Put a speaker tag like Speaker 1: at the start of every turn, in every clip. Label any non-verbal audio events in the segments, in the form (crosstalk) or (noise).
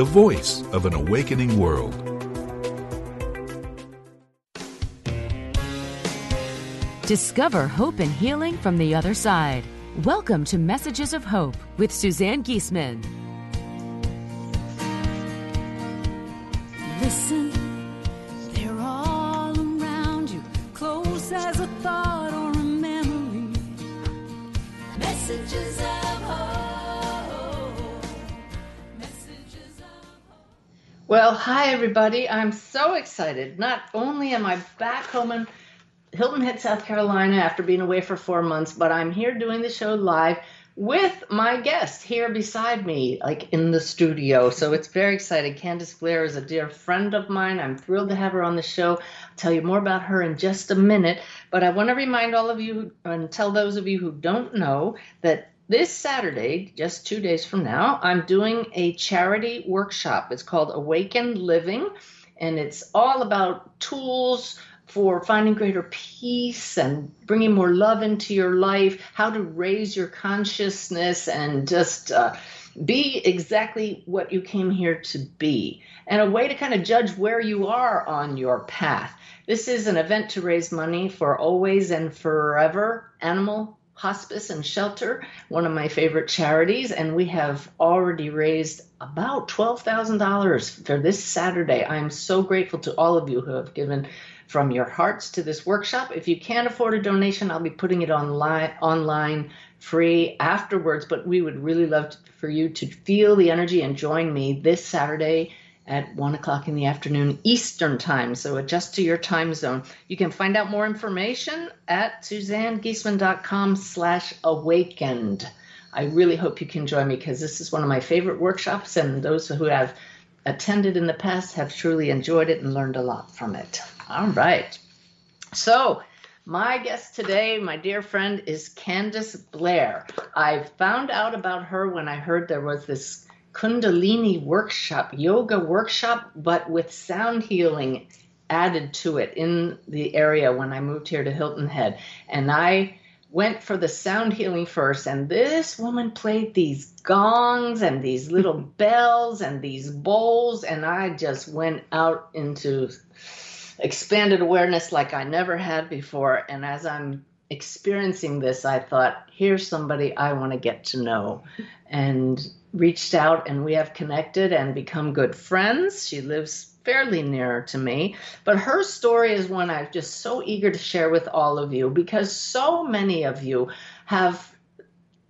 Speaker 1: the voice of an awakening world.
Speaker 2: Discover hope and healing from the other side. Welcome to Messages of Hope with Suzanne Giesemann.
Speaker 3: Listen, they're all around you, close as a thought or a memory. Messages
Speaker 4: Well, hi everybody. I'm so excited. Not only am I back home in Hilton Head, South Carolina after being away for four months, but I'm here doing the show live with my guest here beside me, like in the studio. So it's very exciting. Candace Blair is a dear friend of mine. I'm thrilled to have her on the show. I'll tell you more about her in just a minute. But I want to remind all of you and tell those of you who don't know that this Saturday, just two days from now, I'm doing a charity workshop. It's called Awakened Living, and it's all about tools for finding greater peace and bringing more love into your life, how to raise your consciousness and just uh, be exactly what you came here to be, and a way to kind of judge where you are on your path. This is an event to raise money for Always and Forever Animal Hospice and Shelter, one of my favorite charities, and we have already raised about $12,000 for this Saturday. I am so grateful to all of you who have given from your hearts to this workshop. If you can't afford a donation, I'll be putting it online online free afterwards, but we would really love to, for you to feel the energy and join me this Saturday at one o'clock in the afternoon Eastern time. So adjust to your time zone. You can find out more information at suzannegiesemann.com slash awakened. I really hope you can join me because this is one of my favorite workshops and those who have attended in the past have truly enjoyed it and learned a lot from it. All right. So, my guest today, my dear friend, is Candace Blair. I found out about her when I heard there was this Kundalini workshop, yoga workshop, but with sound healing added to it in the area when I moved here to Hilton Head. And I went for the sound healing first, and this woman played these gongs and these little (laughs) bells and these bowls, and I just went out into expanded awareness like I never had before. And as I'm experiencing this, I thought, here's somebody I want to get to know. And reached out, and we have connected and become good friends. She lives fairly near to me, but her story is one I'm just so eager to share with all of you because so many of you have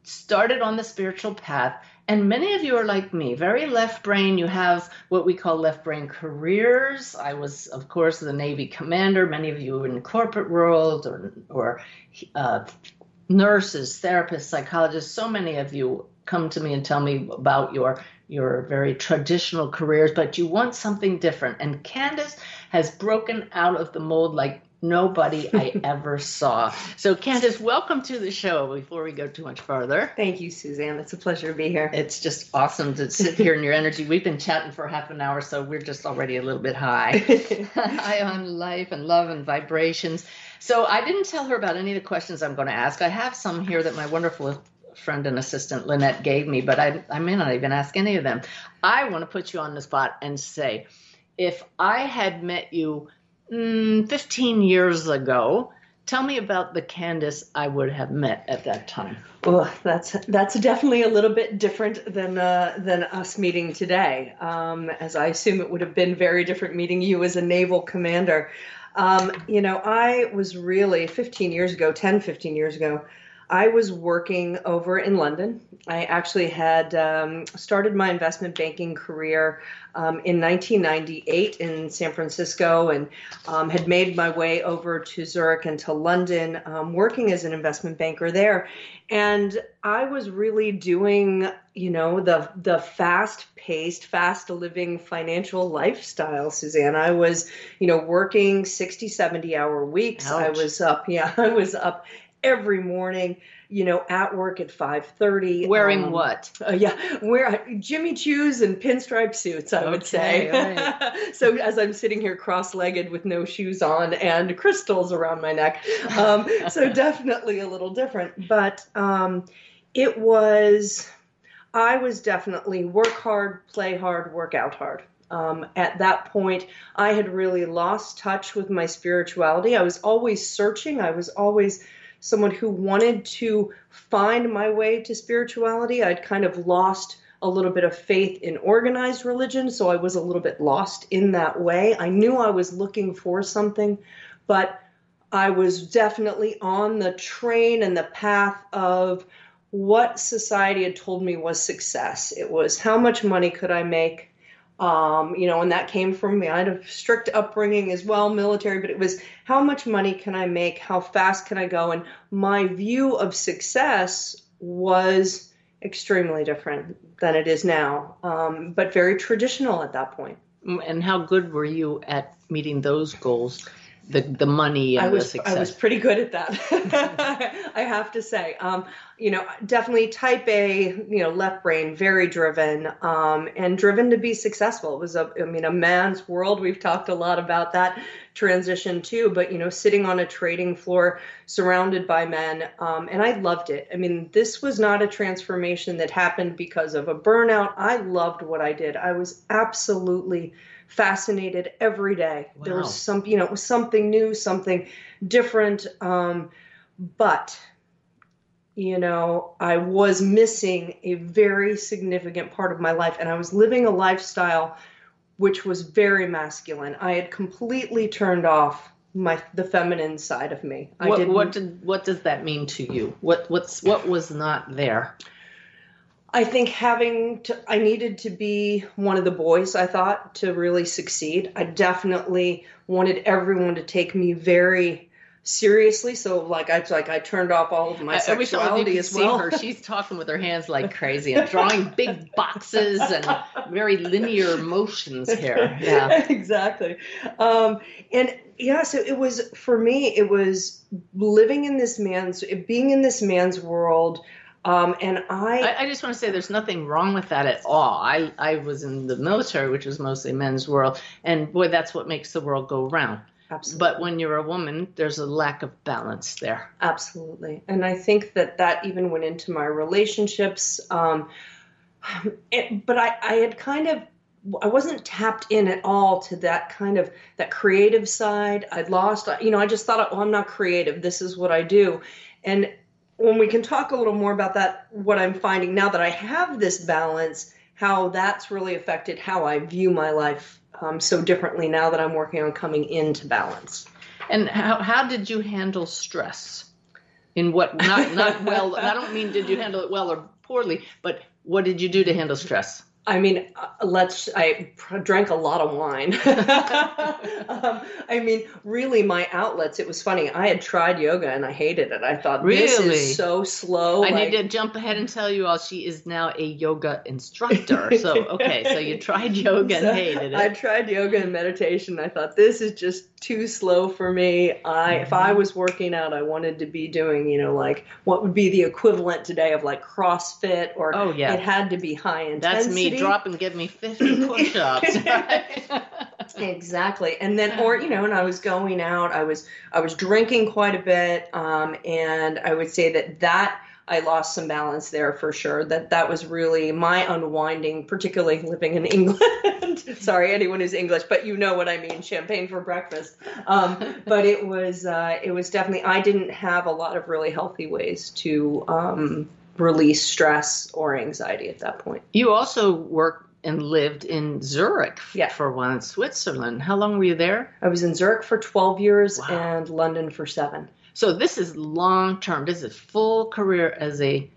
Speaker 4: started on the spiritual path and many of you are like me, very left brain. You have what we call left brain careers. I was, of course, the Navy commander. Many of you in the corporate world or, or uh, nurses, therapists, psychologists. So many of you come to me and tell me about your your very traditional careers, but you want something different. And Candace has broken out of the mold like nobody I (laughs) ever saw. So, Candace, welcome to the show before we go too much farther.
Speaker 5: Thank you, Suzanne. It's a pleasure to be here.
Speaker 4: It's just awesome to sit here in your energy. We've been chatting for half an hour, so we're just already a little bit high. (laughs) (laughs) high on life and love and vibrations. So, I didn't tell her about any of the questions I'm going to ask. I have some here that my wonderful friend and assistant Lynette gave me, but I, I may not even ask any of them. I want to put you on the spot and say, if I had met you mm, 15 years ago, tell me about the Candace I would have met at that time.
Speaker 5: Well, that's that's definitely a little bit different than uh, than us meeting today. Um, as I assume it would have been very different meeting you as a naval commander. Um, you know, I was really 15 years ago, 10, 15 years ago. I was working over in London. I actually had um, started my investment banking career um, in 1998 in San Francisco and um, had made my way over to Zurich and to London, um, working as an investment banker there. And I was really doing, you know, the the fast paced, fast living financial lifestyle, Suzanne. I was, you know, working 60, 70 hour weeks. I was up, yeah, (laughs) I was up every morning, you know, at work at 5:30.
Speaker 4: Wearing
Speaker 5: um,
Speaker 4: what?
Speaker 5: uh, yeah, wear Jimmy Choos and pinstripe suits, I would say.
Speaker 4: Okay, (laughs)
Speaker 5: so as I'm sitting here cross-legged with no shoes on and crystals around my neck, um, (laughs) so definitely a little different. But um, it was, I was definitely work hard, play hard, work out hard. Um, at that point, I had really lost touch with my spirituality. I was always searching. I was always someone who wanted to find my way to spirituality. I'd kind of lost a little bit of faith in organized religion, so I was a little bit lost in that way. I knew I was looking for something, but I was definitely on the train and the path of what society had told me was success. It was how much money could I make? Um, you know, and that came from me. I had a strict upbringing as well, military, but it was how much money can I make? How fast can I go? And my view of success was extremely different than it is now, um, but very traditional at that point.
Speaker 4: And how good were you at meeting those goals? The the money and
Speaker 5: I was
Speaker 4: the success.
Speaker 5: I was pretty good at that. (laughs) I have to say, um, you know, definitely type A, you know, left brain, very driven, um, and driven to be successful. It was a, I mean, a man's world. We've talked a lot about that transition too. But you know, sitting on a trading floor, surrounded by men, um, and I loved it. I mean, this was not a transformation that happened because of a burnout. I loved what I did. I was absolutely fascinated every day. There was some, you know, it was something new, something different. Um, but, you know, I was missing a very significant part of my life, and I was living a lifestyle which was very masculine. I had completely turned off my the feminine side of me. I
Speaker 4: what
Speaker 5: didn't,
Speaker 4: what did what does that mean to you? What what's what was not there?
Speaker 5: I think having to, I needed to be one of the boys, I thought, to really succeed. I definitely wanted everyone to take me very seriously. So, like, I like I turned off all of my
Speaker 4: I, I wish you
Speaker 5: sexuality
Speaker 4: could
Speaker 5: as
Speaker 4: see
Speaker 5: well.
Speaker 4: her. She's (laughs) talking with her hands like crazy and drawing (laughs) big boxes and very linear motions here. Yeah. (laughs)
Speaker 5: exactly. Um, and yeah, so it was for me. It was living in this man's, being in this man's world. Um, and I,
Speaker 4: I, I just want to say there's nothing wrong with that at all. I, I was in the military, which was mostly men's world, and boy, that's what makes the world go round.
Speaker 5: absolutely.
Speaker 4: But when you're a woman, there's a lack of balance there.
Speaker 5: Absolutely. And I think that that even went into my relationships. Um, it, but I, I had kind of, I wasn't tapped in at all to that kind of that creative side. I'd lost, you know, I just thought, oh, I'm not creative. This is what I do. And when we can talk a little more about that, what I'm finding now that I have this balance, how that's really affected how I view my life um, so differently now that I'm working on coming into balance.
Speaker 4: And how how did you handle stress? In what not not well? (laughs) I don't mean did you handle it well or poorly, but what did you do to handle stress?
Speaker 5: I mean, uh, let's. I pr- drank a lot of wine. (laughs) um, I mean, really, my outlets. It was funny. I had tried yoga and I hated it. I thought this is so slow.
Speaker 4: I
Speaker 5: like-
Speaker 4: need to jump ahead and tell you all she is now a yoga instructor. (laughs) So okay, so you tried yoga and
Speaker 5: So,
Speaker 4: hated it.
Speaker 5: I tried yoga and meditation. I thought this is just too slow for me. I if
Speaker 4: Mm-hmm.
Speaker 5: I was working out, I wanted to be doing, you know, like what would be the equivalent today of like CrossFit or
Speaker 4: Oh, yeah.
Speaker 5: it had to be high
Speaker 4: That's
Speaker 5: intensity.
Speaker 4: me. Drop and give me fifty (laughs) push-ups. right? (laughs)
Speaker 5: exactly and then or you know and i was going out i was i was drinking quite a bit um, and i would say that that i lost some balance there for sure that that was really my unwinding particularly living in england (laughs) sorry anyone who's english but you know what i mean champagne for breakfast um, but it was uh, it was definitely i didn't have a lot of really healthy ways to um, release stress or anxiety at that point
Speaker 4: you also worked and lived in Zurich
Speaker 5: Yeah.
Speaker 4: for one, in Switzerland. How long were you there?
Speaker 5: i was in zurich for 12 years
Speaker 4: Wow.
Speaker 5: and london for seven
Speaker 4: So this is long term. This is full career as a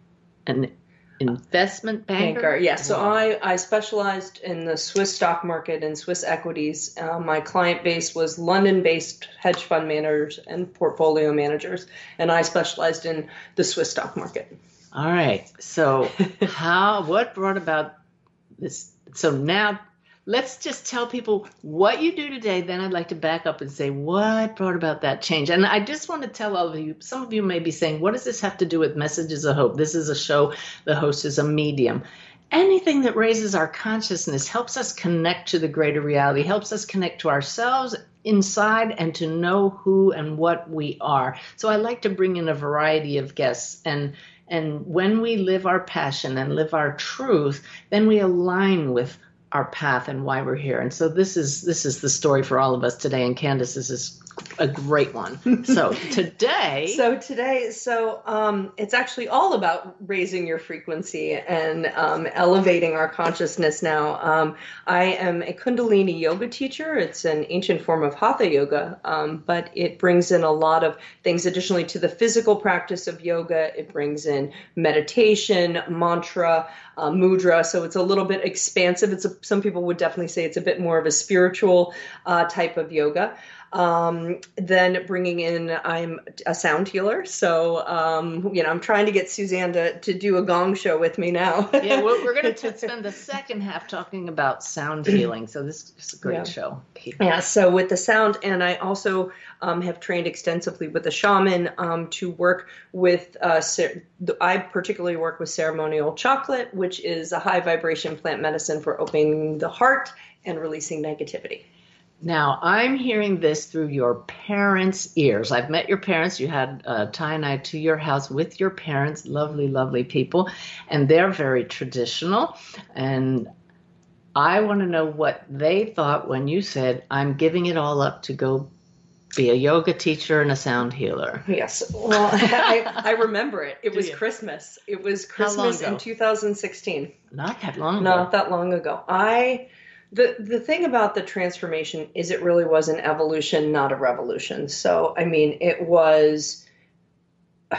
Speaker 4: an investment banker.
Speaker 5: Banker, yes. So I, I specialized in the Swiss stock market and Swiss equities. Uh, my client base was London-based hedge fund managers and portfolio managers, and I specialized in the Swiss stock market.
Speaker 4: All right. So (laughs) how what brought about this so now let's just tell people what you do today then I'd like to back up and say what brought about that change. And I just want to tell all of you some of you may be saying what does this have to do with messages of hope? This is a show the host is a medium. Anything that raises our consciousness helps us connect to the greater reality, helps us connect to ourselves inside and to know who and what we are. So I like to bring in a variety of guests and and when we live our passion and live our truth, then we align with our path and why we're here. And so this is this is the story for all of us today. And Candace, this is a great one. So (laughs) today,
Speaker 5: So today, so um, it's actually all about raising your frequency and um, elevating our consciousness. Now, um, I am a Kundalini yoga teacher. It's an ancient form of Hatha yoga, um, but it brings in a lot of things. Additionally to the physical practice of yoga, it brings in meditation, mantra, uh, mudra. So it's a little bit expansive. It's a, some people would definitely say it's a bit more of a spiritual uh, type of yoga um, then bringing in i'm a sound healer so um, you know i'm trying to get suzanne to, to do a gong show with me now
Speaker 4: yeah, we're, we're going to spend the second half talking about sound healing. So this is a great
Speaker 5: Yeah.
Speaker 4: show.
Speaker 5: yeah so with the sound and i also um, have trained extensively with a shaman um, to work with uh, cer- i particularly work with ceremonial chocolate which is a high vibration plant medicine for opening the heart and releasing negativity
Speaker 4: Now, I'm hearing this through your parents' ears. I've met your parents. You had uh, Ty and I to your house with your parents, lovely, lovely people, and they're very traditional. And I want to know what they thought when you said, I'm giving it all up to go be a yoga teacher and a sound healer.
Speaker 5: Yes. Well, (laughs) I, I remember it. It was? Christmas. It was Christmas in 2016.
Speaker 4: Not that long ago.
Speaker 5: Not that long ago. I the the thing about the transformation is it really was an evolution, not a revolution. So I mean, it was. (sighs)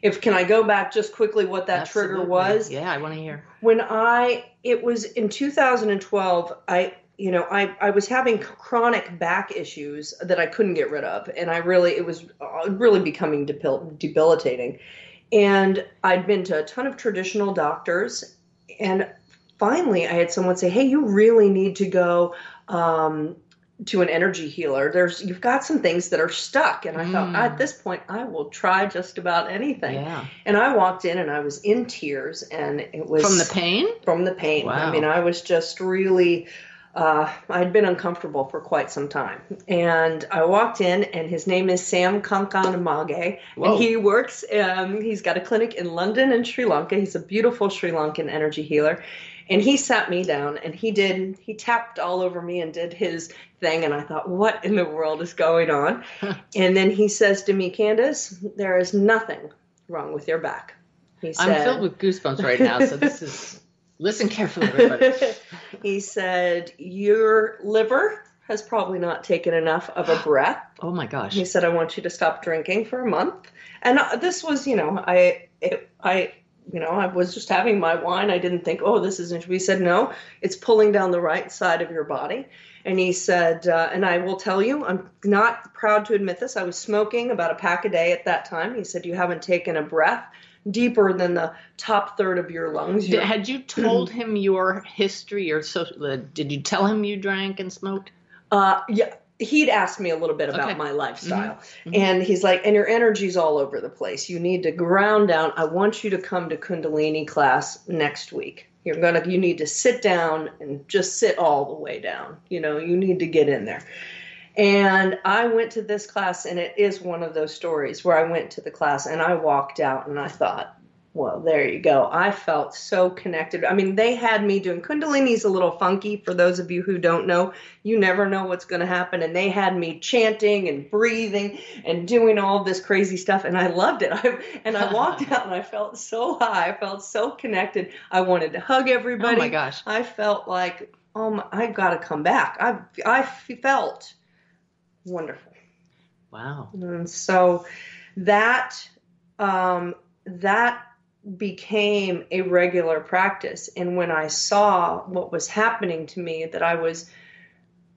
Speaker 5: If can I go back just quickly what that trigger was?
Speaker 4: Yeah, I want to hear.
Speaker 5: when I it was in 2012 I you know I I was having chronic back issues that I couldn't get rid of and I really it was uh, really becoming debil- debilitating and I'd been to a ton of traditional doctors and finally I had someone say hey you really need to go um to an energy healer there's you've got some things that are stuck and I thought
Speaker 4: Mm.
Speaker 5: at this point I will try just about anything
Speaker 4: Yeah.
Speaker 5: and I walked in and I was in tears and it was
Speaker 4: From the pain?
Speaker 5: from the pain.
Speaker 4: Wow.
Speaker 5: I mean, I was just really, uh, I'd been uncomfortable for quite some time. And I walked in, and his name is Sam Kankanamage,
Speaker 4: Whoa.
Speaker 5: and he works, um, he's got a clinic in London and Sri Lanka. He's a beautiful Sri Lankan energy healer. And he sat me down and he did, he tapped all over me and did his thing. And I thought, what in the world is going on? (laughs) and then he says to me, Candace, there is nothing wrong with your back. He said, I'm
Speaker 4: filled with goosebumps right now, so this is. (laughs) Listen carefully, everybody. (laughs)
Speaker 5: he said, Your liver has probably not taken enough of a (gasps) breath.
Speaker 4: Oh my gosh.
Speaker 5: He said, I want you to stop drinking for a month. And uh, this was, you know, I, it, I, you know, I was just having my wine. I didn't think, oh, this isn't. He said, no, it's pulling down the right side of your body. And he said, uh, and I will tell you, I'm not proud to admit this. I was smoking about a pack a day at that time. He said, you haven't taken a breath deeper than the top third of your lungs. You're-
Speaker 4: had you told him your history or so? uh, Did you tell him you drank and smoked?
Speaker 5: Uh, yeah, he'd asked me a little bit about
Speaker 4: Okay.
Speaker 5: my lifestyle,
Speaker 4: Mhm.
Speaker 5: and he's like, "And your energy's all over the place. You need to ground down. I want you to come to Kundalini class next week. You're gonna, you need to sit down and just sit all the way down. You know, you need to get in there." And I went to this class, and it is one of those stories where I went to the class and I walked out and I thought, well, there you go. I felt so connected. I mean, they had me doing Kundalini's a little funky for those of you who don't know. You never know what's going to happen. And they had me chanting and breathing and doing all this crazy stuff. And I loved it. (laughs) I, and I walked (laughs) out and I felt so high. I felt so connected. I wanted to hug everybody.
Speaker 4: Oh my gosh.
Speaker 5: I felt like, oh, my, I've got to come back. I, I felt wonderful.
Speaker 4: Wow.
Speaker 5: And so that um, that became a regular practice. And when I saw what was happening to me, that I was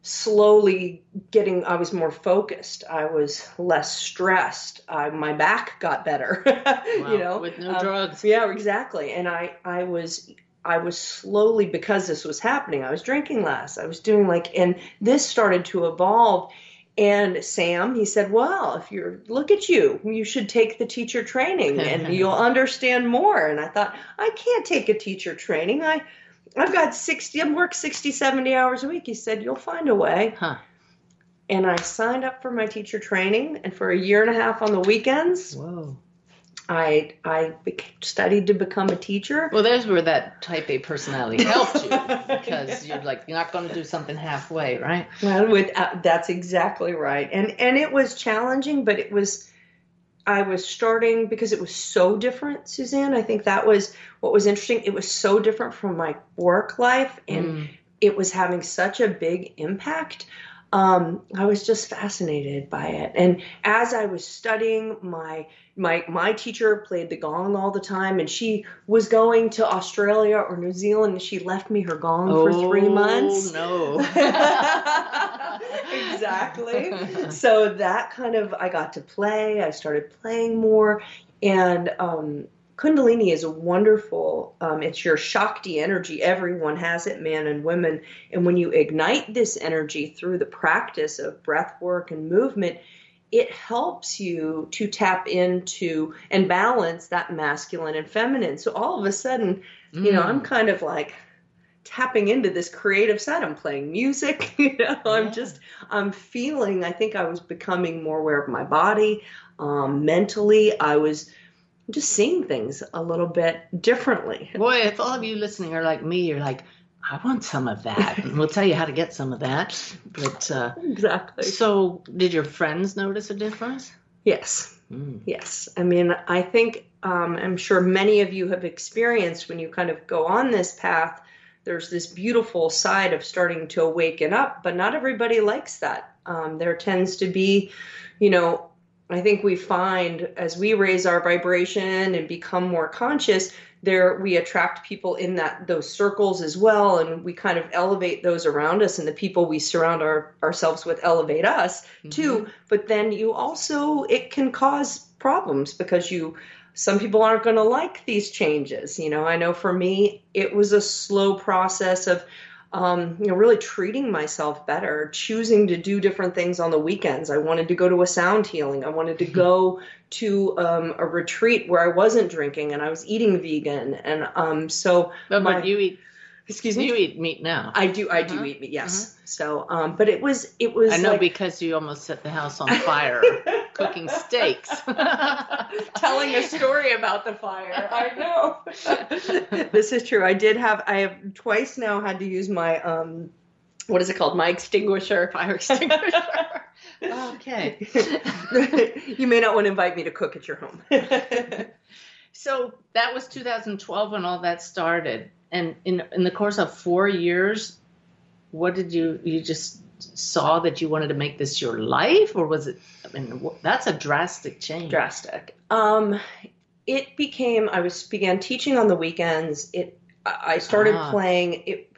Speaker 5: slowly getting, I was more focused. I was less stressed. I, my back got better. (laughs)
Speaker 4: Wow.
Speaker 5: you know,
Speaker 4: with no
Speaker 5: Um,
Speaker 4: drugs.
Speaker 5: yeah, exactly. And I, I was, I was slowly because this was happening. I was drinking less. I was doing like, and this started to evolve. And Sam, he said, "Well, if you're look at you, you should take the teacher training, (laughs) and you'll understand more." And I thought, I can't take a teacher training. I, I've got sixty. I work 60, 70 hours a week. He said, "You'll find a way."
Speaker 4: Huh.
Speaker 5: And I signed up for my teacher training, and for a year and a half on the weekends,
Speaker 4: Whoa.
Speaker 5: I I studied to become a teacher.
Speaker 4: Well, there's where that type A personality (laughs) helped you because you're like you're not going to do something halfway, right?
Speaker 5: Well, with uh, that's exactly right, and and it was challenging, but it was. I was starting because it was so different, Suzanne. I think that was what was interesting. It was so different from my work life, and
Speaker 4: Mm.
Speaker 5: it was having such a big impact. Um, I was just fascinated by it, and as I was studying, my my my teacher played the gong all the time, and she was going to Australia or New Zealand, and she left me her gong for three months.
Speaker 4: No. (laughs)
Speaker 5: exactly. So that kind of I got to play. I started playing more, and um, Kundalini is a wonderful. Um, it's your Shakti energy. Everyone has it, man and women. And when you ignite this energy through the practice of breath work and movement, it helps you to tap into and balance that masculine and feminine. So all of a sudden, you know,
Speaker 4: Mm.
Speaker 5: I'm kind of like tapping into this creative side. I'm playing music, (laughs) you know, I'm just, I'm feeling, I think I was becoming more aware of my body. Um, mentally, I was just seeing things a little bit differently.
Speaker 4: Boy, if all of you listening are like me, you're like, I want some of that. And we'll tell you how to get some of that. But uh,
Speaker 5: Exactly.
Speaker 4: so, did your friends notice a difference?
Speaker 5: Yes.
Speaker 4: Mm.
Speaker 5: Yes. I mean, I think, um, I'm sure many of you have experienced when you kind of go on this path, there's this beautiful side of starting to awaken up, but not everybody likes that. Um, there tends to be, you know, I think we find as we raise our vibration and become more conscious, there we attract people in that those circles as well, and we kind of elevate those around us, and the people we surround our, ourselves with elevate us mm-hmm. too. But then you also it can cause problems because you some people aren't going to like these changes. You know, I know for me it was a slow process of um, you know, really treating myself better, choosing to do different things on the weekends. I wanted to go to a sound healing. I wanted to go to um, a retreat where I wasn't drinking and I was eating vegan. And um, so,
Speaker 4: But,
Speaker 5: my-
Speaker 4: but you eat,
Speaker 5: excuse me,
Speaker 4: you eat meat now.
Speaker 5: I do, I do
Speaker 4: Uh-huh.
Speaker 5: eat meat. Yes. So, um, but it was, it was.
Speaker 4: I know
Speaker 5: like,
Speaker 4: because you almost set the house on fire (laughs) cooking steaks. (laughs)
Speaker 5: telling a story about the fire. I know. (laughs) this is true. I did have I have twice now had to use my um what is it called? My extinguisher.
Speaker 4: Fire (laughs) extinguisher. okay.
Speaker 5: you may not want to invite me to cook at your home.
Speaker 4: So that was 2012 when all that started, and in in the course of four years, what did you you just saw that you wanted to make this your life, or was it? I mean, that's a drastic change.
Speaker 5: Drastic. Um it became I was began teaching on the weekends. It I started
Speaker 4: Ah.
Speaker 5: playing it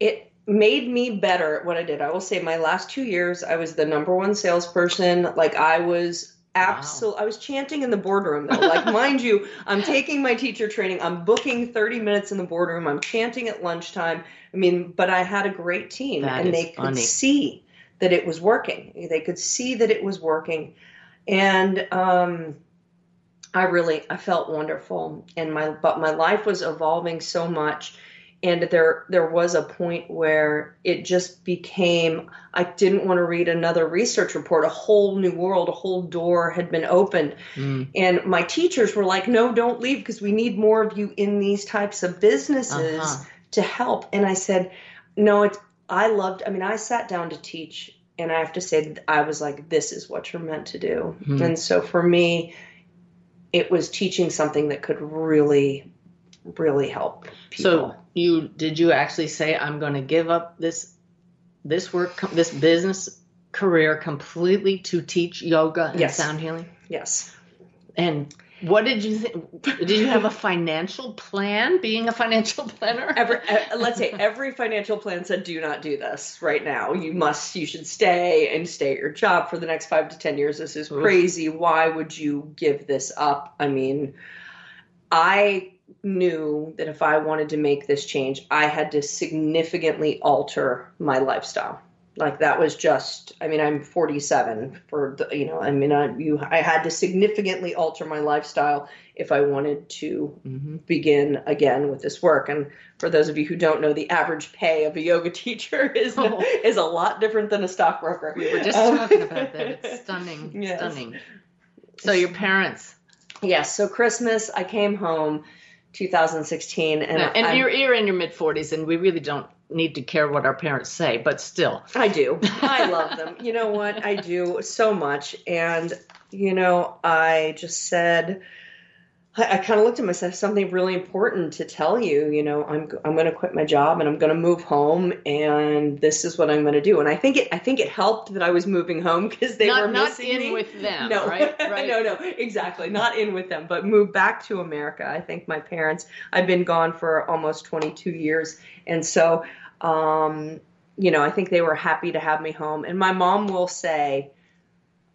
Speaker 5: it made me better at what I did. I will say my last 2 years I was the number one salesperson. Like I was absolutely I was chanting in the boardroom though. Like (laughs) mind you, I'm taking my teacher training. I'm booking 30 minutes in the boardroom. I'm chanting at lunchtime. I mean, but I had a great team
Speaker 4: That
Speaker 5: and they could
Speaker 4: funny.
Speaker 5: see that it was working. They could see that it was working. And um I really I felt wonderful and my but my life was evolving so much and there there was a point where it just became I didn't want to read another research report a whole new world a whole door had been opened
Speaker 4: Mm.
Speaker 5: and my teachers were like no don't leave because we need more of you in these types of businesses
Speaker 4: Uh-huh.
Speaker 5: to help and I said no it's I loved I mean I sat down to teach and I have to say I was like this is what you're meant to do
Speaker 4: Mhm.
Speaker 5: and so for me it was teaching something that could really really help people
Speaker 4: So you did you actually say I'm going to give up this this work this business career completely to teach yoga and
Speaker 5: Yes.
Speaker 4: sound healing?
Speaker 5: Yes.
Speaker 4: And what did you think? Did you have a financial plan? Being a financial (laughs) planner?
Speaker 5: Every, let's say every financial plan said, "Do not do this right now. You must. You should stay and stay at your job for the next five to ten years. This is crazy. Why would you give this up? I mean, I knew that if I wanted to make this change, I had to significantly alter my lifestyle. Like that was just. I mean, I'm 47. For the, you know, I mean, I you I had to significantly alter my lifestyle if I wanted to
Speaker 4: Mhm.
Speaker 5: begin again with this work. And for those of you who don't know, the average pay of a yoga (laughs) teacher is
Speaker 4: Oh.
Speaker 5: is a lot different than a stockbroker.
Speaker 4: We were just
Speaker 5: Um,
Speaker 4: talking about that. It's (laughs) stunning.
Speaker 5: Yes.
Speaker 4: Stunning. So your parents,
Speaker 5: Yes. So Christmas, I came home, 2016, and
Speaker 4: and,
Speaker 5: I'm-
Speaker 4: you're, you're in your mid 40s, and we really don't need to care what our parents say, but still.
Speaker 5: I do. (laughs) I love them. You know what? I do so much. And, you know, I just said, I, I kind of looked at myself, something really important to tell you. You know, I'm, I'm going to quit my job and I'm going to move home and this is what I'm going to do. And I think it, I think it helped that I was moving home because they
Speaker 4: not,
Speaker 5: were
Speaker 4: not
Speaker 5: missing
Speaker 4: in
Speaker 5: me.
Speaker 4: with them,
Speaker 5: no,
Speaker 4: right? (laughs) Right.
Speaker 5: no, no, exactly. Not in with them, but move back to America. I think my parents, I've been gone for almost 22 years. And so, um, you know, I think they were happy to have me home. And my mom will say,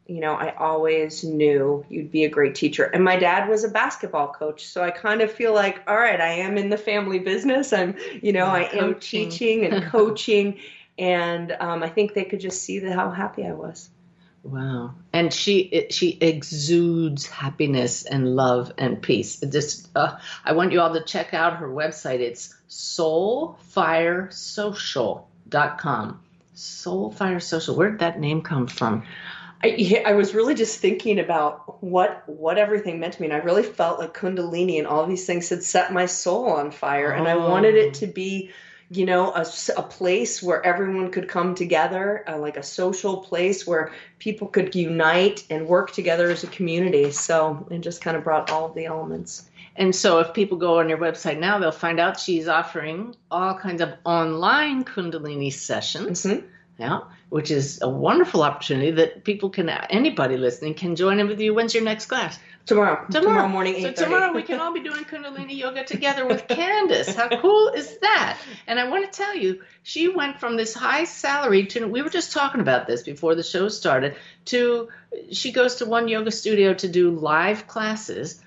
Speaker 5: you know, I always knew you'd be a great teacher. And my dad was a basketball coach. So I kind of feel like, all right, I am in the family business. I'm, you know, I am teaching and (laughs) coaching. And um, I think they could just see the, how happy I was.
Speaker 4: Wow. And she she exudes happiness and love and peace. It just uh, I want you all to check out her website. It's soulfiresocial.com. Soulfire Social. Where did that name come from?
Speaker 5: I, I was really just thinking about what what everything meant to me, and I really felt like Kundalini and all these things had set my soul on fire, and I wanted
Speaker 4: Oh.
Speaker 5: it to be, you know, a, a place where everyone could come together, uh, like a social place where people could unite and work together as a community. So it just kind of brought all of the elements.
Speaker 4: And so if people go on your website now, they'll find out she's offering all kinds of online Kundalini sessions.
Speaker 5: Mhm.
Speaker 4: Yeah, which is a wonderful opportunity that people can, anybody listening can join in with you. When's your next class?
Speaker 5: Tomorrow, tomorrow, morning,
Speaker 4: So tomorrow we can all be doing Kundalini yoga together with (laughs) Candace. How cool is that? And I want to tell you, she went from this high salary to we were just talking about this before the show started. To she goes to one yoga studio to do live classes.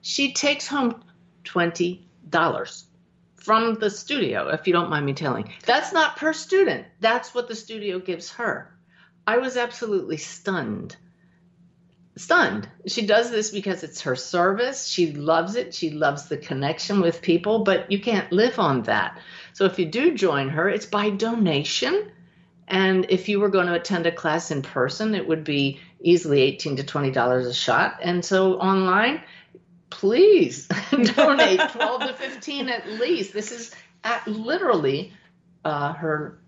Speaker 4: She takes home twenty dollars from the studio, if you don't mind me telling. That's not per student. That's what the studio gives her. I was absolutely stunned stunned. She does this because it's her service. She loves it. She loves the connection with people, but you can't live on that. So if you do join her, it's by donation. And if you were going to attend a class in person, it would be easily 18 to $20 a shot. And so online, please (laughs) (laughs) donate 12 to 15 at least. This is at literally uh, her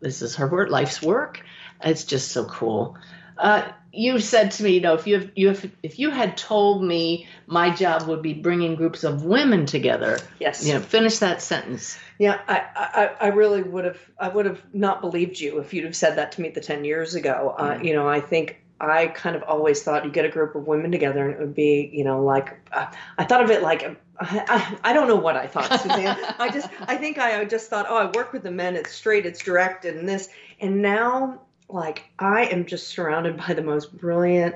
Speaker 4: this is her work, life's work. It's just so cool. Uh, you said to me, you know, if you have, you have, if you had told me my job would be bringing groups of women together,
Speaker 5: Yes.
Speaker 4: you know, finish that sentence.
Speaker 5: Yeah, I, I, I really would have, I would have not believed you if you'd have said that to me the 10 years ago. Uh, you know, I think I kind of always thought you get a group of women together and it would be, you know, like, uh, I thought of it like, I, I, I don't know what I thought, Suzanne. I just, I think I just thought, oh, I work with the men, it's straight, it's direct, and this. And now, like, I am just surrounded by the most brilliant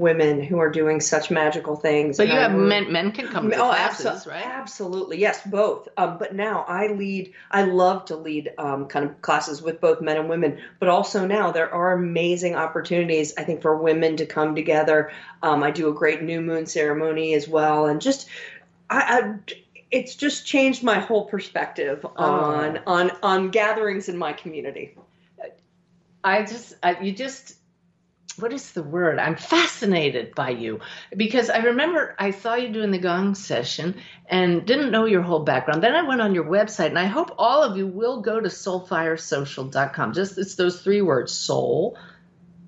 Speaker 5: women who are doing such magical things.
Speaker 4: So
Speaker 5: and
Speaker 4: you
Speaker 5: I
Speaker 4: have
Speaker 5: really-
Speaker 4: men, men can come to
Speaker 5: oh,
Speaker 4: classes,
Speaker 5: abso-
Speaker 4: right?
Speaker 5: Absolutely, yes, both. Um, but now I lead. I love to lead um, kind of classes with both men and women. But also now there are amazing opportunities. I think for women to come together. Um, I do a great new moon ceremony as well, and just I. I it's just changed my whole perspective on on on gatherings in my community.
Speaker 4: I just, I, you just, what is the word? I'm fascinated by you because I remember I saw you doing the gong session and didn't know your whole background. Then I went on your website and I hope all of you will go to soulfiresocial.com. Just it's those three words, soul,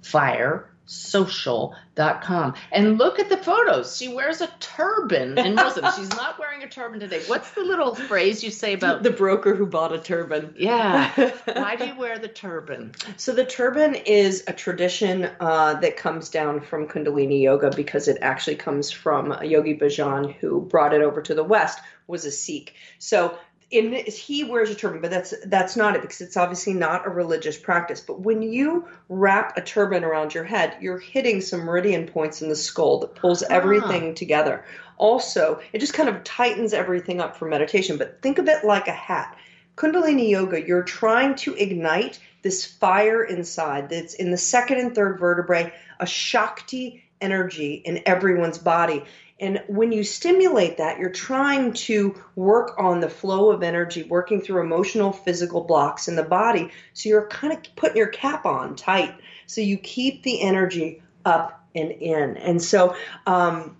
Speaker 4: fire, social.com. And look at the photos. She wears a turban in them. (laughs) She's not wearing a turban today. What's the little phrase you say about
Speaker 5: the broker who bought a turban.
Speaker 4: Yeah. (laughs) Why do you wear the turban?
Speaker 5: So the turban is a tradition uh, that comes down from Kundalini yoga because it actually comes from a Yogi Bhajan, who brought it over to the West, was a Sikh. So in this, he wears a turban, but that's that's not it because it's obviously not a religious practice. But when you wrap a turban around your head, you're hitting some meridian points in the skull that pulls ah. everything together. Also, it just kind of tightens everything up for meditation. But think of it like a hat. Kundalini yoga, you're trying to ignite this fire inside that's in the second and third vertebrae, a Shakti energy in everyone's body. And when you stimulate that, you're trying to work on the flow of energy, working through emotional, physical blocks in the body. So you're kind of putting your cap on tight. So you keep the energy up and in. And so, um,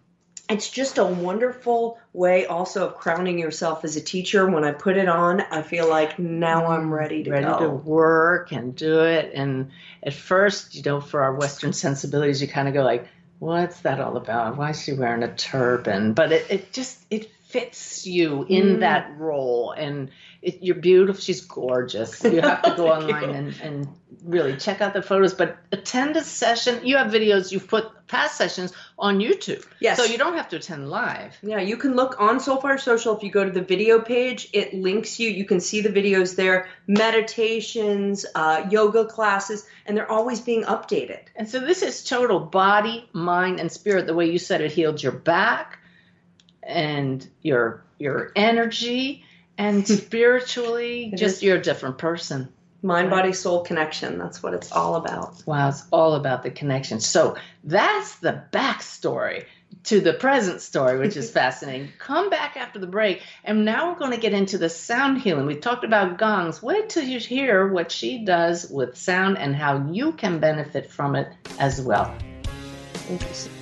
Speaker 5: it's just a wonderful way also of crowning yourself as a teacher. When I put it on, I feel like now I'm ready to
Speaker 4: ready
Speaker 5: go.
Speaker 4: to work and do it. And at first, you know, for our Western sensibilities, you kind of go like, "What's that all about? Why is she wearing a turban?" But it, it just it fits you in mm. that role, and it, you're beautiful. She's gorgeous. You have to go (laughs) online
Speaker 5: you.
Speaker 4: and and really check out the photos. But attend a session. You have videos. You've put past sessions on YouTube.
Speaker 5: Yes.
Speaker 4: So you don't have to attend live.
Speaker 5: Yeah, you can look on Soulfire Social. If you go to the video page, it links you. You can see the videos there, meditations, uh, yoga classes, and they're always being updated.
Speaker 4: And so this is total body, mind, and spirit. The way you said it healed your back and your your energy and (laughs) spiritually, just
Speaker 5: is.
Speaker 4: you're a different person.
Speaker 5: Mind, body, soul connection. That's what it's all about.
Speaker 4: Wow, it's all about the connection. So that's the backstory to the present story, which is (laughs) fascinating. Come back after the break, and now we're going to get into the sound healing. We talked about gongs. Wait till you hear what she does with sound and how you can benefit from it as well.
Speaker 5: Interesting.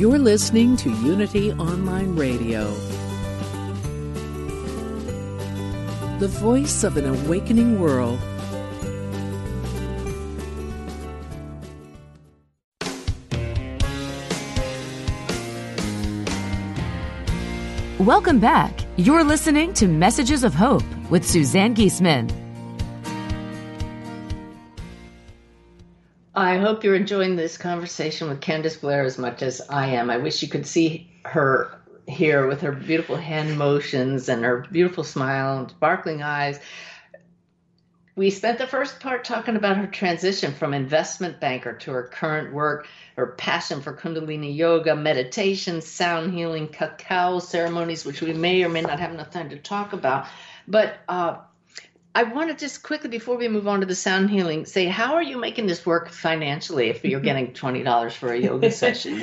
Speaker 6: You're listening to Unity Online Radio, the voice of an awakening world.
Speaker 2: Welcome back. You're listening to Messages of Hope with Suzanne Giesemann.
Speaker 4: I hope you're enjoying this conversation with Candace Blair as much as I am. I wish you could see her here with her beautiful hand motions and her beautiful smile and sparkling eyes. We spent the first part talking about her transition from investment banker to her current work, her passion for Kundalini yoga, meditation, sound healing, cacao ceremonies, which we may or may not have enough time to talk about. But uh, I want to just quickly, before we move on to the sound healing, say how are you making this work financially if you're (laughs) getting twenty dollars for a yoga (laughs) session?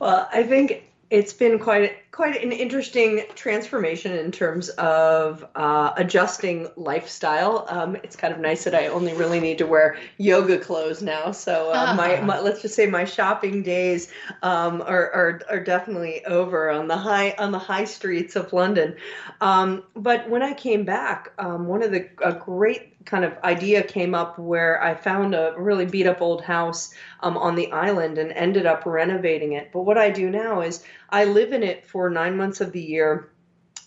Speaker 5: well, I think it's been quite quite an interesting transformation in terms of uh, adjusting lifestyle. Um, it's kind of nice that I only really need to wear yoga clothes now. So uh, my, my let's just say my shopping days um, are, are are definitely over on the high on the high streets of London. Um, but when I came back, um, one of the a great kind of idea came up where I found a really beat up old house um, on the island and ended up renovating it. But what I do now is I live in it for nine months of the year.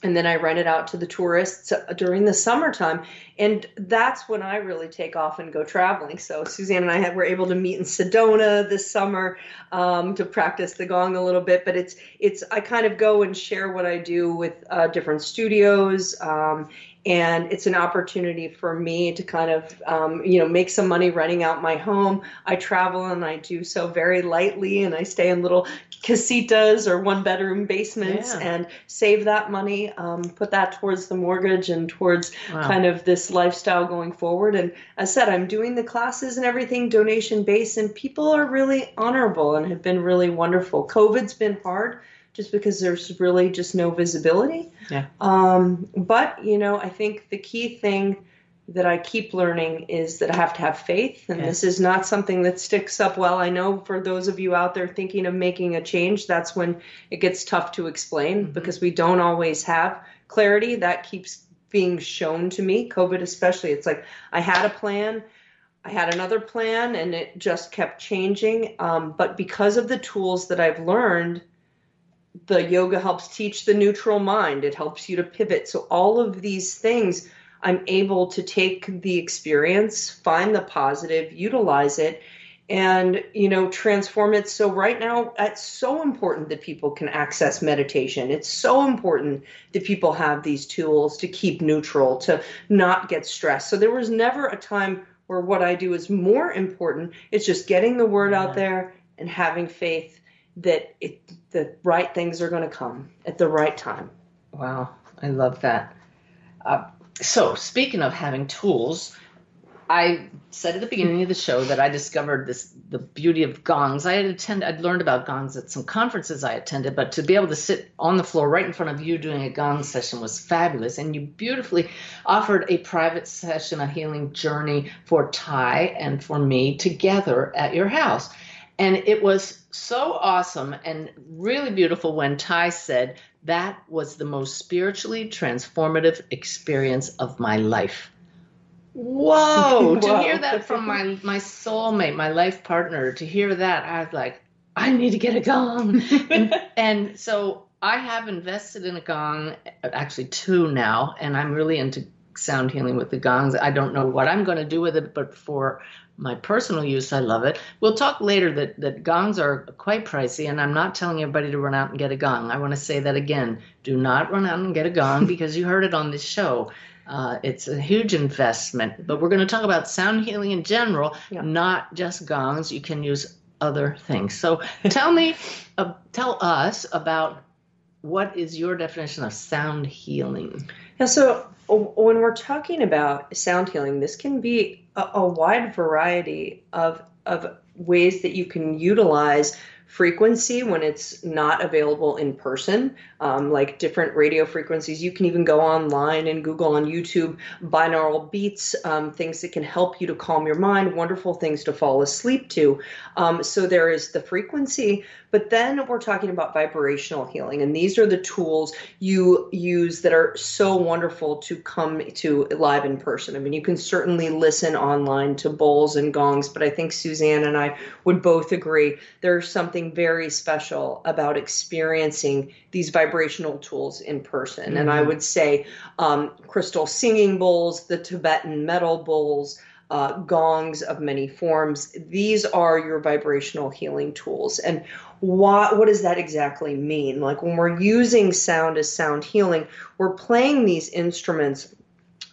Speaker 5: and then I rent it out to the tourists uh, during the summertime. And that's when I really take off and go traveling. So Suzanne and I had, were able to meet in Sedona this summer um, to practice the gong a little bit. But it's it's I kind of go and share what I do with uh, different studios. Um, and it's an opportunity for me to kind of um, you know make some money renting out my home i travel and i do so very lightly and i stay in little casitas or one bedroom basements
Speaker 4: Yeah.
Speaker 5: and save that money um, put that towards the mortgage and towards
Speaker 4: Wow.
Speaker 5: kind of this lifestyle going forward and as I said i'm doing the classes and everything donation based and people are really honorable and have been really wonderful covid's been hard just because there's really just no visibility
Speaker 4: Yeah.
Speaker 5: um, but you know, I think the key thing that I keep learning is that I have to have faith, and
Speaker 4: Yeah.
Speaker 5: this is not something that sticks up well. I know for those of you out there thinking of making a change, that's when it gets tough to explain because we don't always have clarity. That keeps being shown to me, COVID especially. It's like I had a plan. I had another plan and it just kept changing. Um, but because of the tools that I've learned, the yoga helps teach the neutral mind. It helps you to pivot. So all of these things i'm able to take the experience find the positive utilize it and you know transform it. So right now it's so important that people can access meditation. It's so important that people have these tools to keep neutral to not get stressed. So there was never a time where what i do is more important. It's just getting the word out there and having faith that it, the right things are going to come at the right time.
Speaker 4: Wow, I love that. Uh, so, speaking of having tools, I said at the beginning of the show that I discovered this the beauty of gongs. I had attended, I'd learned about gongs at some conferences I attended, but to be able to sit on the floor right in front of you doing a gong session was fabulous. And you beautifully offered a private session, a healing journey for Ty and for me together at your house. And it was so awesome and really beautiful when Ty said, That was the most spiritually transformative experience of my life. Whoa! (laughs) to hear that from my, my soulmate, my life partner, to hear that, I was like, I need to get a gong. and, (laughs) and so I have invested in a gong, actually two now, and I'm really into sound healing with the gongs. I don't know what I'm going to do with it, but for my personal use, I love it. We'll talk later that, that gongs are quite pricey, and I'm not telling everybody to run out and get a gong. I want to say that again. Do not run out and get a gong because you heard it on this show. Uh, it's a huge investment, but we're going to talk about sound healing in general,
Speaker 5: Yeah.
Speaker 4: not just gongs. You can use other things. So tell me, (laughs) uh, tell us about what is your definition of sound healing?
Speaker 5: Yeah, so when we're talking about sound healing, this can be a, wide variety of of ways that you can utilize frequency when it's not available in person, um, like different radio frequencies. You can even go online and Google on YouTube binaural beats, um, things that can help you to calm your mind, wonderful things to fall asleep to. Um, so there is the frequency, but then we're talking about vibrational healing, and these are the tools you use that are so wonderful to come to live in person. I mean, you can certainly listen online to bowls and gongs, but I think Suzanne and I would both agree there's something very special about experiencing these vibrational tools in person. And I would say um, crystal singing bowls, the Tibetan metal bowls uh, gongs of many forms. These are your vibrational healing tools. And what, what does that exactly mean? Like when we're using sound as sound healing, we're playing these instruments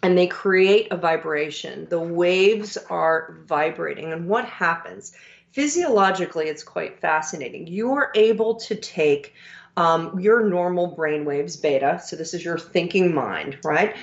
Speaker 5: and they create a vibration. The waves are vibrating. And what happens? Physiologically, it's quite fascinating. You're able to take um, your normal brain waves, beta, so this is your thinking mind, right?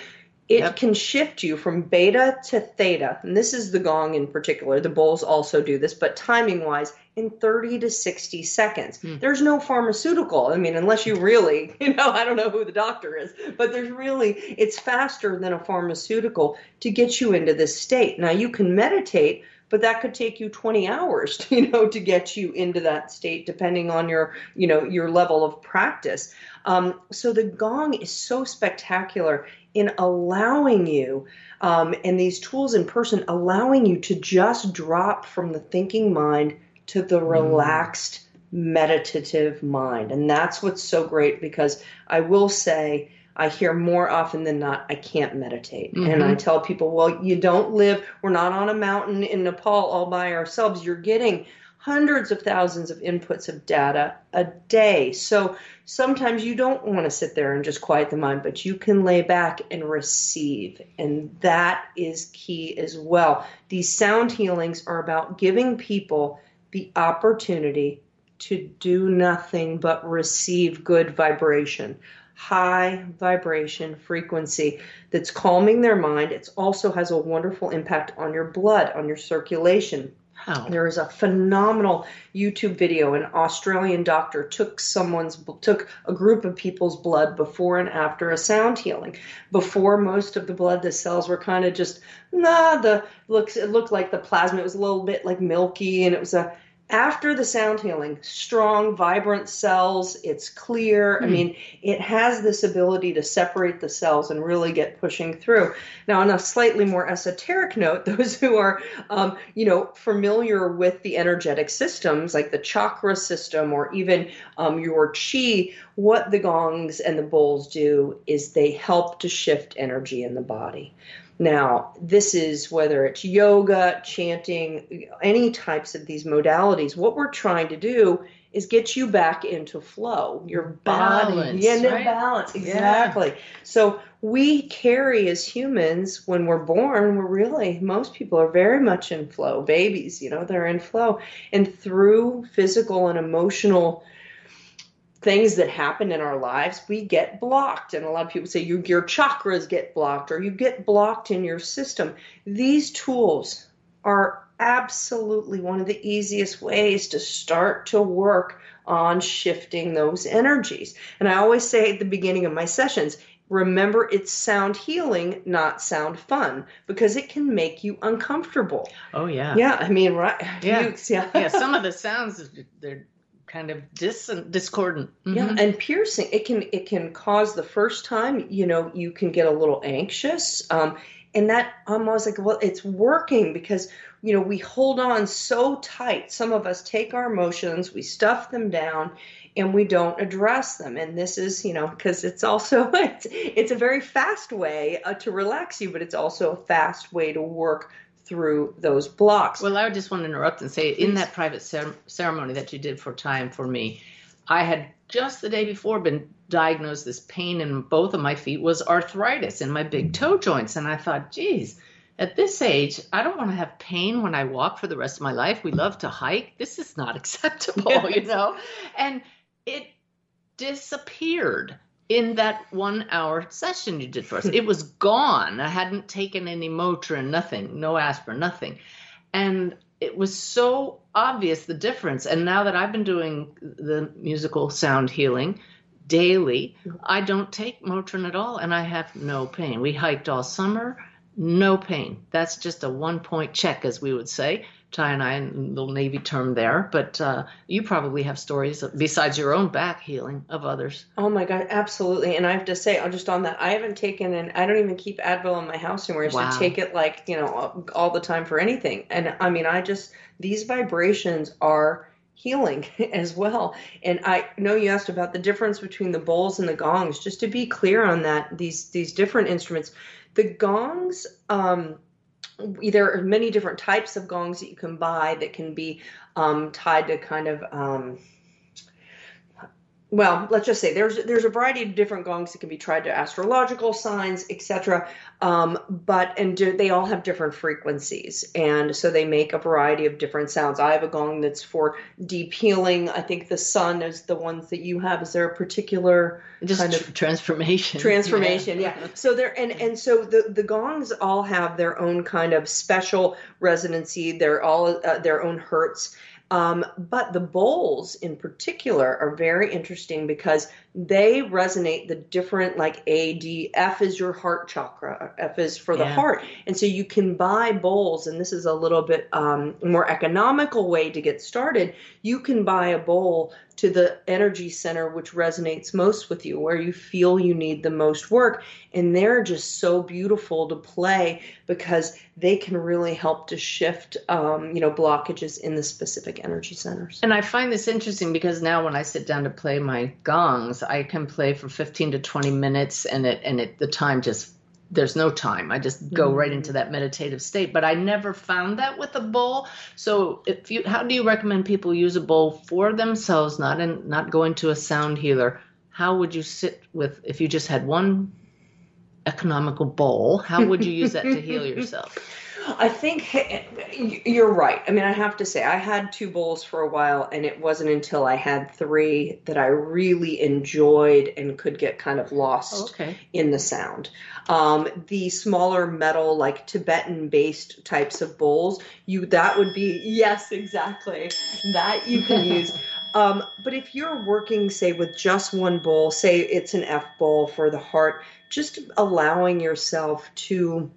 Speaker 5: It
Speaker 4: Yep.
Speaker 5: can shift you from beta to theta, and this is the gong in particular. The bowls also do this, but timing wise, in 30 to 60 seconds. There's no pharmaceutical. I mean, unless you really, (laughs) you know, I don't know who the doctor is, but there's really, it's faster than a pharmaceutical to get you into this state. Now, you can meditate, but that could take you 20 hours, (laughs) you know, to get you into that state, depending on your, you know, your level of practice. Um, so the gong is so spectacular in allowing you, um, and these tools in person, allowing you to just drop from the thinking mind to the relaxed meditative mind. And that's what's so great because I will say, I hear more often than not, I can't meditate. And I mm-hmm. tell people, well, you don't live, we're not on a mountain in Nepal all by ourselves. You're getting hundreds of thousands of inputs of data a day. So sometimes you don't want to sit there and just quiet the mind, but you can lay back and receive. And that is key as well. These sound healings are about giving people the opportunity to do nothing but receive good vibration high vibration frequency that's calming their mind it also has a wonderful impact on your blood on your circulation
Speaker 4: How?
Speaker 5: there is a phenomenal YouTube video. An Australian doctor took someone's took a group of people's blood before and after a sound healing. Before most of the blood, the cells were kind of just nah. The looks it looked like the plasma. It was a little bit like milky, and it was a after the sound healing, strong, vibrant cells. It's clear. I mean, it has this ability to separate the cells and really get pushing through. Now, on a slightly more esoteric note, (laughs) those who are, um, you know, familiar with the energetic systems like the chakra system or even um, your chi, what the gongs and the bowls do is they help to shift energy in the body. Now, this is whether it's yoga, chanting, any types of these modalities. What we're trying to do is get you back into flow. Your body,
Speaker 4: Balance,
Speaker 5: yeah,
Speaker 4: right?
Speaker 5: balance,
Speaker 4: Yeah.
Speaker 5: exactly. So we carry as humans when we're born. We're really most people are very much in flow. Babies, you know, they're in flow, and through physical and emotional things that happen in our lives, we get blocked. And a lot of people say you, your chakras get blocked or you get blocked in your system. These tools are absolutely one of the easiest ways to start to work on shifting those energies. And I always say at the beginning of my sessions, remember it's sound healing, not sound fun, because it can make you uncomfortable.
Speaker 4: Oh yeah.
Speaker 5: Yeah, I mean, right?
Speaker 4: Yeah.
Speaker 5: You- yeah.
Speaker 4: yeah. Some of (laughs) the sounds they're kind of dis- discordant.
Speaker 5: Yeah,
Speaker 4: Mhm.
Speaker 5: and piercing it can it can cause the first time you know you can get a little anxious, um, and that I'm always like, well, it's working because you know we hold on so tight. Some of us take our emotions, we stuff them down, and we don't address them. And this is you know because it's also (laughs) it's, it's a very fast way uh, to relax you, but it's also a fast way to work through those blocks.
Speaker 4: Well, I would just want to interrupt and say, in that private cer- ceremony that you did for Ty for me, I had just the day before been diagnosed this pain in both of my feet was arthritis in my big toe joints, and I thought, geez. At this age, I don't want to have pain when I walk for the rest of my life. We love to hike. This is not (laughs) acceptable, you know? And it disappeared in that one hour session you did for us. It was (laughs) gone. I hadn't taken any Motrin, nothing, no aspirin, nothing. And it was so obvious the difference. And now that I've been doing the musical sound healing daily, I don't take Motrin at all and I have no pain. We hiked all summer, no pain. That's just a one point check, as we would say. Ty and I, a little Navy term there, but uh, you probably have stories besides your own back healing of others.
Speaker 5: Oh my god, absolutely. And I have to say, I'll just on that, I haven't taken and I don't even keep Advil in my house anymore. I used
Speaker 4: Wow.
Speaker 5: to take it like, you know, all- all the time for anything. And I mean, I just these vibrations are healing (laughs) as well. And I know you asked about the difference between the bowls and the gongs. Just to be clear on that, these these different instruments, the gongs um there are many different types of gongs that you can buy that can be um, tied to kind of um, well, let's just say there's there's a variety of different gongs that can be tried to astrological signs, etc. Um, but and do, they all have different frequencies, and so they make a variety of different sounds. I have a gong that's for deep healing. I think the sun is the ones that you have. Is there a particular
Speaker 4: Just
Speaker 5: kind of
Speaker 4: transformation.
Speaker 5: transformation yeah. so there and and so the the gongs all have their own kind of special resonancy they're all uh, their own hertz um, but the bowls in particular are very interesting because they resonate the different like A, D, F is your heart chakra, F is for the
Speaker 4: Yeah.
Speaker 5: heart. And so you can buy bowls, and this is a little bit um, more economical way to get started. You can buy a bowl to the energy center which resonates most with you, where you feel you need the most work. And they're just so beautiful to play because they can really help to shift, um, you know, blockages in the specific energy centers.
Speaker 4: And I find this interesting because now when I sit down to play my gongs, I can play for 15 to 20 minutes and it and it the time just there's no time. I just go right into mm. that meditative state. But I never found that with a bowl. So if you how do you recommend people use a bowl for themselves, not in not going to a sound healer? How would you sit with if you just had one economical bowl, how would you use that to heal (laughs) yourself?
Speaker 5: I think you're right. I mean, I have to say, I had two bowls for a while, and it wasn't until I had three that I really enjoyed and could get kind of lost
Speaker 4: Okay.
Speaker 5: in the sound. Um, the smaller metal, like Tibetan based types of bowls, you that would be yes, exactly that you can (laughs) use. Um, but if you're working, say, with just one bowl, say it's an F bowl for the heart, just allowing yourself to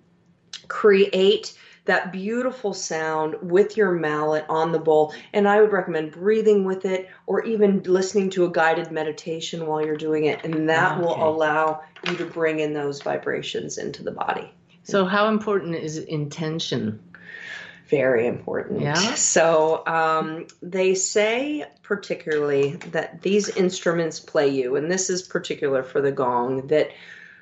Speaker 5: create that beautiful sound with your mallet on the bowl. And I would recommend breathing with it or even listening to a guided meditation while you're doing it. And that will allow you to bring in those vibrations into the body.
Speaker 4: So how important is intention?
Speaker 5: Very important.
Speaker 4: Yeah?
Speaker 5: So um, they say, particularly, that these instruments play you, and this is particular for the gong. That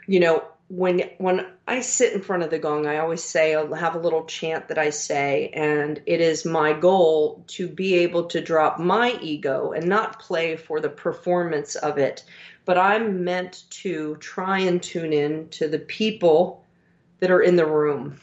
Speaker 5: you know, when when I sit in front of the gong, I always say I'll have a little chant that I say, and it is my goal to be able to drop my ego and not play for the performance of it, but I'm meant to try and tune in to the people that are in the room.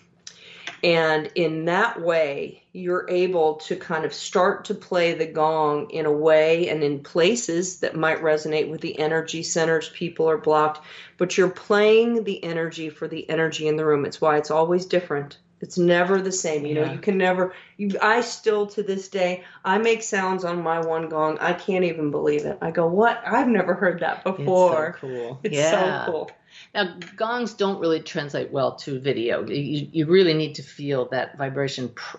Speaker 5: And in that way, you're able to kind of start to play the gong in a way and in places that might resonate with the energy centers people are blocked, but you're playing the energy for the energy in the room. It's why it's always different. It's never the same. You know,
Speaker 4: Yeah.
Speaker 5: you can never you I still to this day I make sounds on my one gong. I can't even believe it. I go, "What? I've never heard that before."
Speaker 4: It's so cool.
Speaker 5: It's
Speaker 4: yeah.
Speaker 5: so cool.
Speaker 4: Now, gongs don't really translate well to video. You, you really need to feel that vibration pr-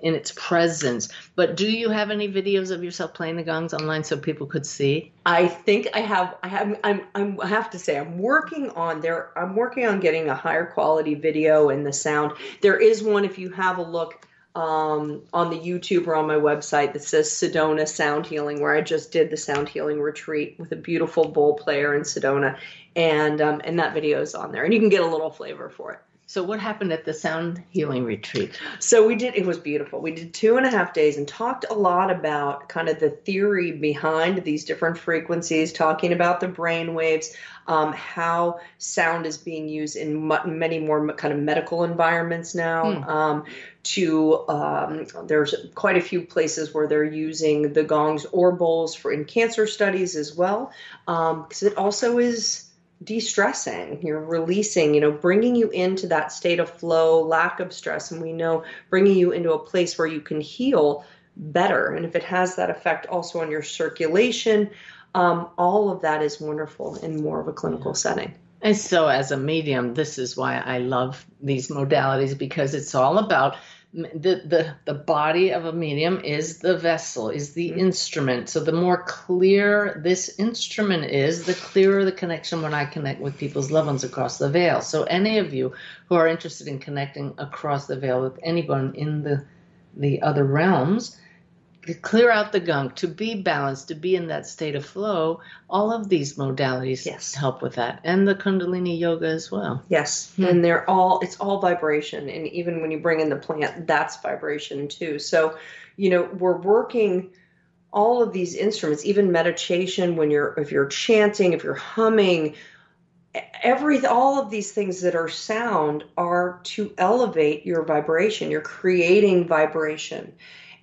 Speaker 4: in its presence. But do you have any videos of yourself playing the gongs online so people could see?
Speaker 5: I think I have. I have. I'm. I'm. I have to say, I'm working on there. I'm working on getting a higher quality video and the sound. There is one. If you have a look um, on the YouTube or on my website that says Sedona Sound Healing, where I just did the sound healing retreat with a beautiful bowl player in Sedona, and um, and that video is on there, and you can get a little flavor for it.
Speaker 4: So, what happened at the sound healing retreat?
Speaker 5: So we did. It was beautiful. We did two and a half days and talked a lot about kind of the theory behind these different frequencies. Talking about the brain waves, um, how sound is being used in many more kind of medical environments now.
Speaker 4: Hmm.
Speaker 5: Um, to um, there's quite a few places where they're using the gongs or bowls for in cancer studies as well, because it also is de-stressing. You're releasing you know bringing you into that state of flow lack of stress and we know bringing you into a place where you can heal better. And if it has that effect also on your circulation um, all of that is wonderful in more of a clinical setting.
Speaker 4: And so, as a medium, this is why I love these modalities because it's all about the the the body of a medium is the vessel, is the mm-hmm. instrument. So the more clear this instrument is, the clearer the connection when I connect with people's loved ones across the veil. So any of you who are interested in connecting across the veil with anyone in the the other realms, to clear out the gunk, to be balanced, to be in that state of flow, all of these modalities
Speaker 5: Yes.
Speaker 4: help with that. And the Kundalini yoga as well.
Speaker 5: Yes, hmm. and they're all it's all vibration, and even when you bring in the plant, that's vibration too. So, you know, we're working all of these instruments, even meditation. When you're if you're chanting, if you're humming, every all of these things that are sound are to elevate your vibration. You're creating vibration.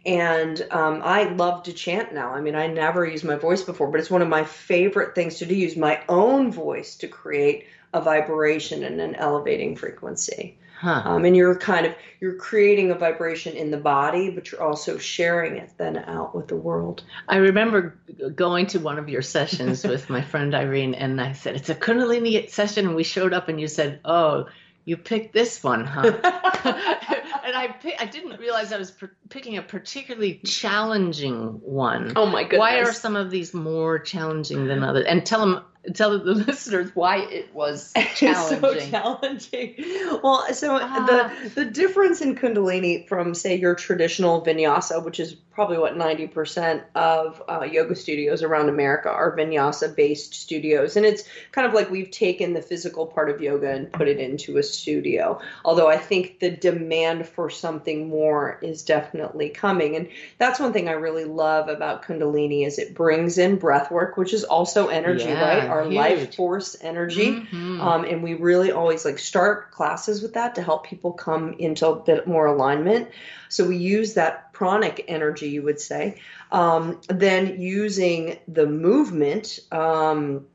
Speaker 5: And um, I love to chant now. I mean, I never used my voice before, but it's one of my favorite things to do. Use my own voice to create a vibration and an elevating frequency.
Speaker 4: Huh.
Speaker 5: Um, and you're kind of you're creating a vibration in the body, but you're also sharing it then out with the world.
Speaker 4: I remember going to one of your sessions (laughs) with my friend Irene, and I said, It's a Kundalini session. And we showed up, and you said, Oh, you picked this one, huh? (laughs) (laughs) and I I didn't realize I was picking a particularly challenging one.
Speaker 5: Oh my goodness.
Speaker 4: Why are some of these more challenging than others? And tell them, tell the (laughs) listeners why it was (laughs) challenging.
Speaker 5: so challenging. Well, so
Speaker 4: Ah.
Speaker 5: the the difference in Kundalini from say your traditional Vinyasa, which is probably what ninety percent of uh, yoga studios around America are Vinyasa based studios, and it's kind of like we've taken the physical part of yoga and put it into a studio. Although I think the demand for something more is definitely coming, and that's one thing I really love about Kundalini is it brings in breath work, which is also energy,
Speaker 4: Yeah,
Speaker 5: right? Our life force energy.
Speaker 4: Mhm.
Speaker 5: Um, and we really always like start classes with that to help people come into a bit more alignment. So we use that pranic energy, you would say. Um, then using the movement um,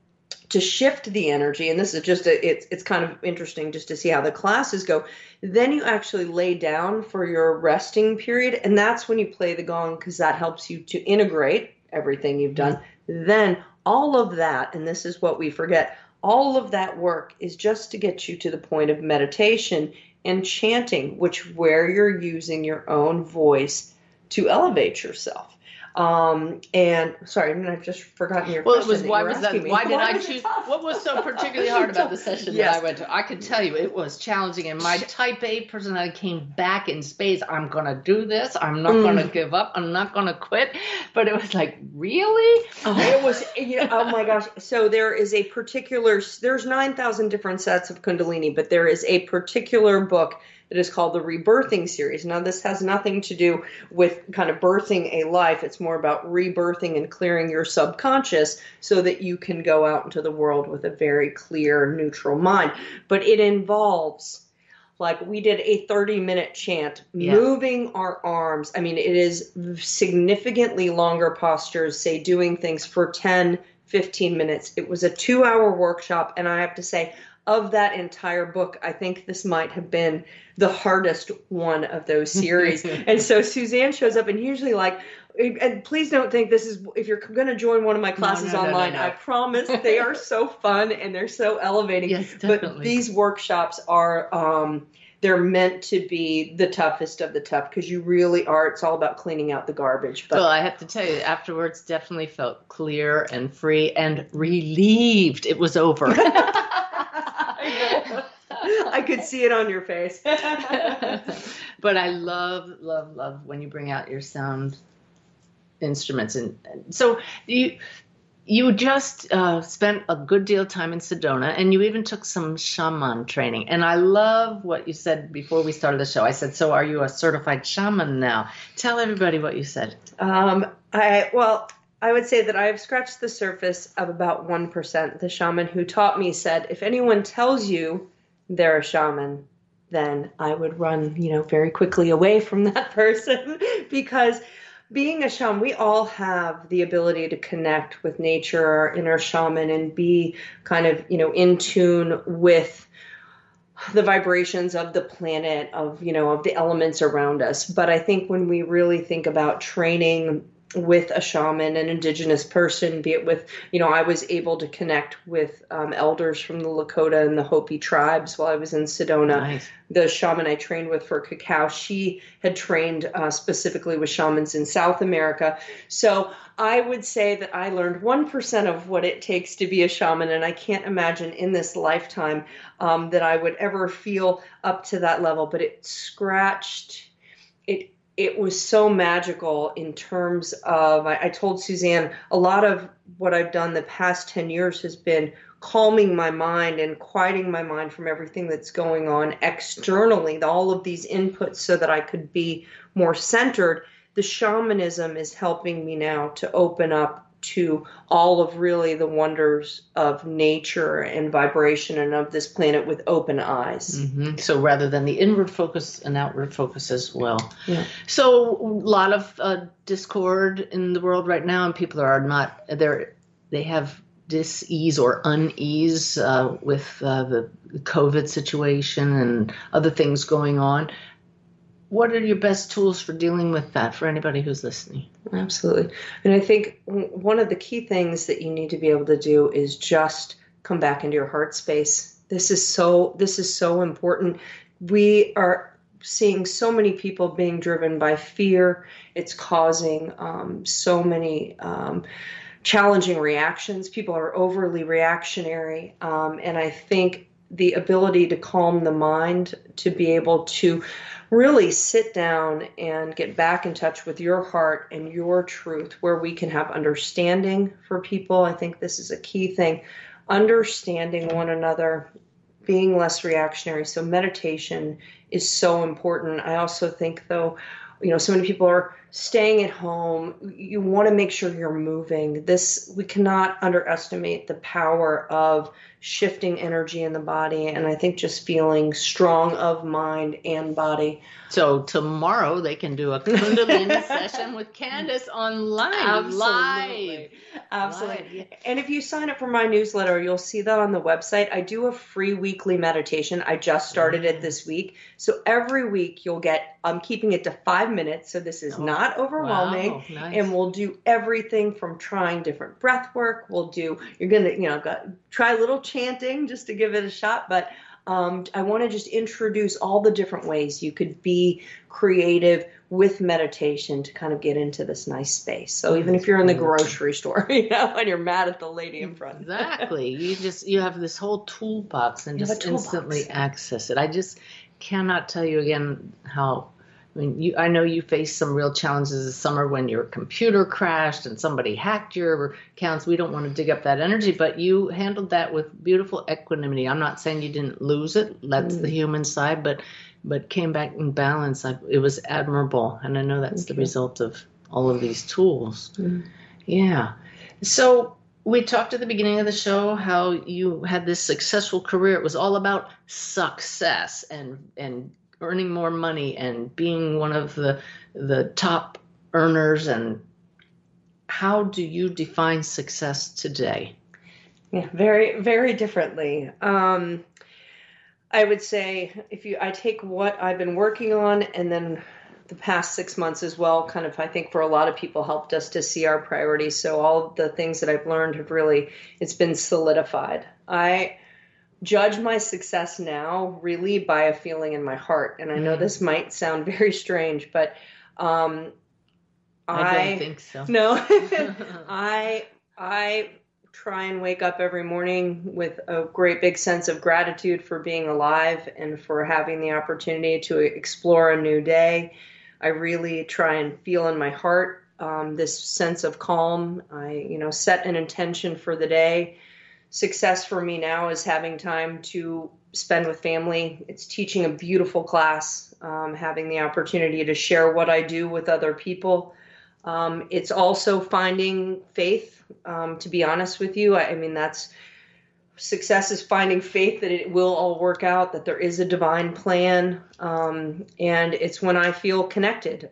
Speaker 5: to shift the energy, and this is just a, it's it's kind of interesting just to see how the classes go. Then you actually lay down for your resting period, and that's when you play the gong because that helps you to integrate everything you've done. Then all of that, and this is what we forget, all of that work is just to get you to the point of meditation and chanting, which where you're using your own voice to elevate yourself. Um, and sorry, and I've just forgotten your
Speaker 4: Well, it
Speaker 5: question.
Speaker 4: was
Speaker 5: that
Speaker 4: why was that?
Speaker 5: me.
Speaker 4: Why did I choose? What was so particularly hard about the session
Speaker 5: Yes.
Speaker 4: that I went to? I can tell you, it was challenging. And my Type A personality came back in spades. I'm gonna do this. I'm not
Speaker 5: Mm.
Speaker 4: gonna give up. I'm not gonna quit. But it was like, really?
Speaker 5: it was you know, oh my gosh so there is a particular there's 9000 different sets of kundalini but there is a particular book that is called the rebirthing series. Now this has nothing to do with kind of birthing a life. It's more about rebirthing and clearing your subconscious so that you can go out into the world with a very clear neutral mind. But it involves like we did a 30 minute chant
Speaker 4: Yeah.
Speaker 5: moving our arms. I mean it is significantly longer postures say doing things for 10 15 minutes. It was a two hour workshop and i have to say of that entire book i think this might have been the hardest one of those (laughs) series and so suzanne shows up and usually like and please don't think this is if you're going to join one of my classes
Speaker 4: no, no,
Speaker 5: online
Speaker 4: no.
Speaker 5: i promise they are (laughs) so fun and they're so elevating
Speaker 4: Yes, definitely.
Speaker 5: but these workshops are um they're meant to be the toughest of the tough because you really are it's all about cleaning out the garbage but
Speaker 4: well, I have to tell you, afterwards, definitely felt clear and free and relieved. It was over. (laughs) (laughs)
Speaker 5: I could see it on your face. (laughs)
Speaker 4: but I love, love, love when you bring out your sound instruments, and, and so you you just uh, spent a good deal of time in Sedona, and you even took some shaman training. And I love what you said before we started the show. I said, "So are you a certified shaman now?" Tell everybody what you said.
Speaker 5: Um, I well, I would say that I have scratched the surface of about one percent. The shaman who taught me said, if anyone tells you they're a shaman, then I would run, you know, very quickly away from (laughs) that person. Because being a shaman, we all have the ability to connect with nature, our inner shaman, and be kind of, you know, in tune with the vibrations of the planet of you know of the elements around us. But i think when we really think about training with a shaman an indigenous person be it with you know i was able to connect with um, elders from the lakota and the hopi tribes while i was in sedona
Speaker 4: Nice.
Speaker 5: the shaman I trained with for cacao, she had trained uh, specifically with shamans in South America. So I would say that I learned 1% of what it takes to be a shaman, and I can't imagine in this lifetime um, that I would ever feel up to that level. But it scratched, it it was so magical in terms of I, I told Suzanne a lot of what I've done the past 10 years has been calming my mind and quieting my mind from everything that's going on externally, all of these inputs, so that I could be more centered. The shamanism is helping me now to open up to all of really the wonders of nature and vibration and of this planet with open eyes.
Speaker 4: hmm So rather than the inward focus, an outward focus as well.
Speaker 5: Yeah.
Speaker 4: So a lot of uh, discord in the world right now, and people are not they're they have dis-ease or unease uh, with uh, the COVID situation and other things going on. What are your best tools for dealing with that for anybody who's listening?
Speaker 5: Absolutely. And I think one of the key things that you need to be able to do is just come back into your heart space. This is so this is so important. We are seeing so many people being driven by fear. It's causing um, so many um, challenging reactions. People are overly reactionary. Um, and I think the ability to calm the mind, to be able to really sit down and get back in touch with your heart and your truth, where we can have understanding for people. I think this is a key thing understanding one another, being less reactionary. So, meditation is so important. I also think, though, you know, so many people are staying at home. You want to make sure you're moving. This, we cannot underestimate the power of shifting energy in the body. And I think just feeling strong of mind and body.
Speaker 4: So tomorrow they can do a Kundalini (laughs) session with Candace online
Speaker 5: Absolutely.
Speaker 4: live.
Speaker 5: Absolutely.
Speaker 4: Live.
Speaker 5: And if you sign up for my newsletter, you'll see that on the website. I do a free weekly meditation. I just started it mm-hmm. this week. So every week you'll get, I'm keeping it to five minutes. So this is not overwhelming.
Speaker 4: Wow, nice.
Speaker 5: And we'll do everything from trying different breath work. We'll do, you're going to, you know, got, try a little chanting just to give it a shot. But um, I want to just introduce all the different ways you could be creative with meditation to kind of get into this nice space. So even if you're in the grocery store, (laughs) you know, and you're mad at the lady in front.
Speaker 4: Exactly. You just you have this whole toolbox and
Speaker 5: You
Speaker 4: just
Speaker 5: toolbox.
Speaker 4: instantly access it. I just cannot tell you again how I mean, you, I know you faced some real challenges this summer when your computer crashed and somebody hacked your accounts. We don't want to dig up that energy, but you handled that with beautiful equanimity. I'm not saying you didn't lose it. That's
Speaker 5: Mm.
Speaker 4: the human side, but but came back in balance. I, it was admirable, and I know that's the result of all of these tools.
Speaker 5: Mm.
Speaker 4: Yeah. So we talked at the beginning of the show how you had this successful career. It was all about success and and earning more money and being one of the the top earners and how do you define success today?
Speaker 5: Yeah, very, very differently. Um, I would say if you, I take what I've been working on and then the past six months as well, kind of, I think for a lot of people helped us to see our priorities. So all the things that I've learned have really, it's been solidified. I judge my success now really by a feeling in my heart. And I know
Speaker 4: Mhm.
Speaker 5: this might sound very strange, but um,
Speaker 4: I don't think so.
Speaker 5: no, (laughs) I I try and wake up every morning with a great big sense of gratitude for being alive and for having the opportunity to explore a new day. I really try and feel in my heart um, this sense of calm. I you know set an intention for the day. Success for me now is having time to spend with family. It's teaching a beautiful class, um, having the opportunity to share what I do with other people. Um, it's also finding faith. Um, to be honest with you, I, I mean that's success is finding faith that it will all work out, that there is a divine plan, um, and it's when I feel connected.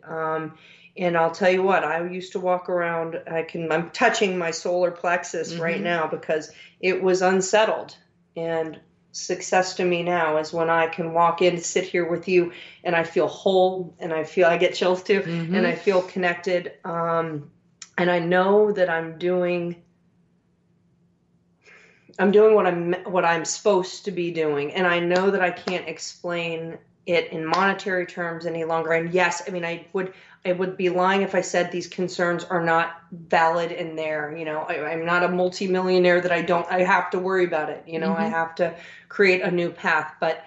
Speaker 5: And I'll tell you what, I used to walk around. I can. I'm touching my solar plexus right
Speaker 4: Mhm.
Speaker 5: now because it was unsettled. And success to me now is when I can walk in, sit here with you, and I feel whole, and I feel I get chills too,
Speaker 4: Mhm.
Speaker 5: and I feel connected. Um, and I know that I'm doing. I'm doing what I'm what I'm supposed to be doing, and I know that I can't explain it in monetary terms any longer. And yes, I mean I would I would be lying if I said these concerns are not valid and there. You know, I, I'm not a multimillionaire that I don't. I have to worry about it. You know, I
Speaker 4: Mhm.
Speaker 5: have to create a new path. But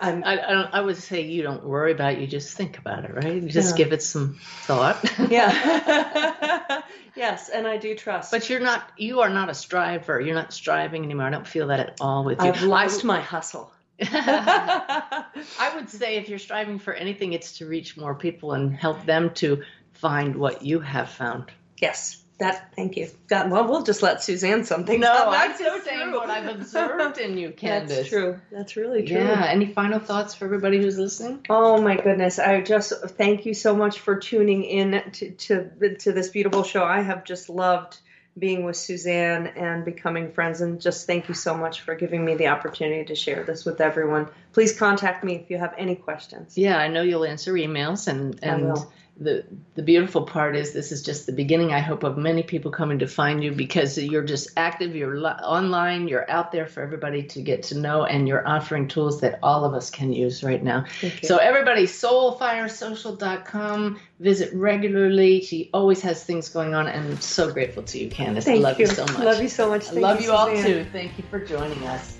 Speaker 5: I'm
Speaker 4: I, I, don't, I would say you don't worry about it, you just think about it, right? You just
Speaker 5: Yeah.
Speaker 4: give it some thought. (laughs)
Speaker 5: yeah. (laughs) yes, and I do trust.
Speaker 4: But you're not, you are not a striver. You're not striving anymore. I don't feel that at all with you.
Speaker 5: I've lost my hustle. (laughs)
Speaker 4: I would say if you're striving for anything, it's to reach more people and help them to find what you have found.
Speaker 5: yes. That. Thank you. God, well, we'll just let Suzanne something.
Speaker 4: No. (laughs) I'm
Speaker 5: That's so
Speaker 4: saying
Speaker 5: true.
Speaker 4: what I've observed in you, (laughs) Candace.
Speaker 5: That's true. That's really true.
Speaker 4: Yeah. Any final thoughts for everybody who's listening?
Speaker 5: Oh my goodness! I just thank you so much for tuning in to to, to this beautiful show. I have just loved being with Suzanne and becoming friends, and just thank you so much for giving me the opportunity to share this with everyone. Please contact me if you have any questions.
Speaker 4: Yeah, I know you'll answer emails, and and the the beautiful part is this is just the beginning. I hope of many people coming to find you because you're just active. You're li- online. You're out there for everybody to get to know, and you're offering tools that all of us can use right now.
Speaker 5: You.
Speaker 4: So everybody, soulfiresocial.com. Visit regularly. She always has things going on, and I'm so grateful to you, Candace.
Speaker 5: Thank
Speaker 4: I love you. so much.
Speaker 5: Love you so much.
Speaker 4: I
Speaker 5: Thank
Speaker 4: love you, all too. Thank you for joining us.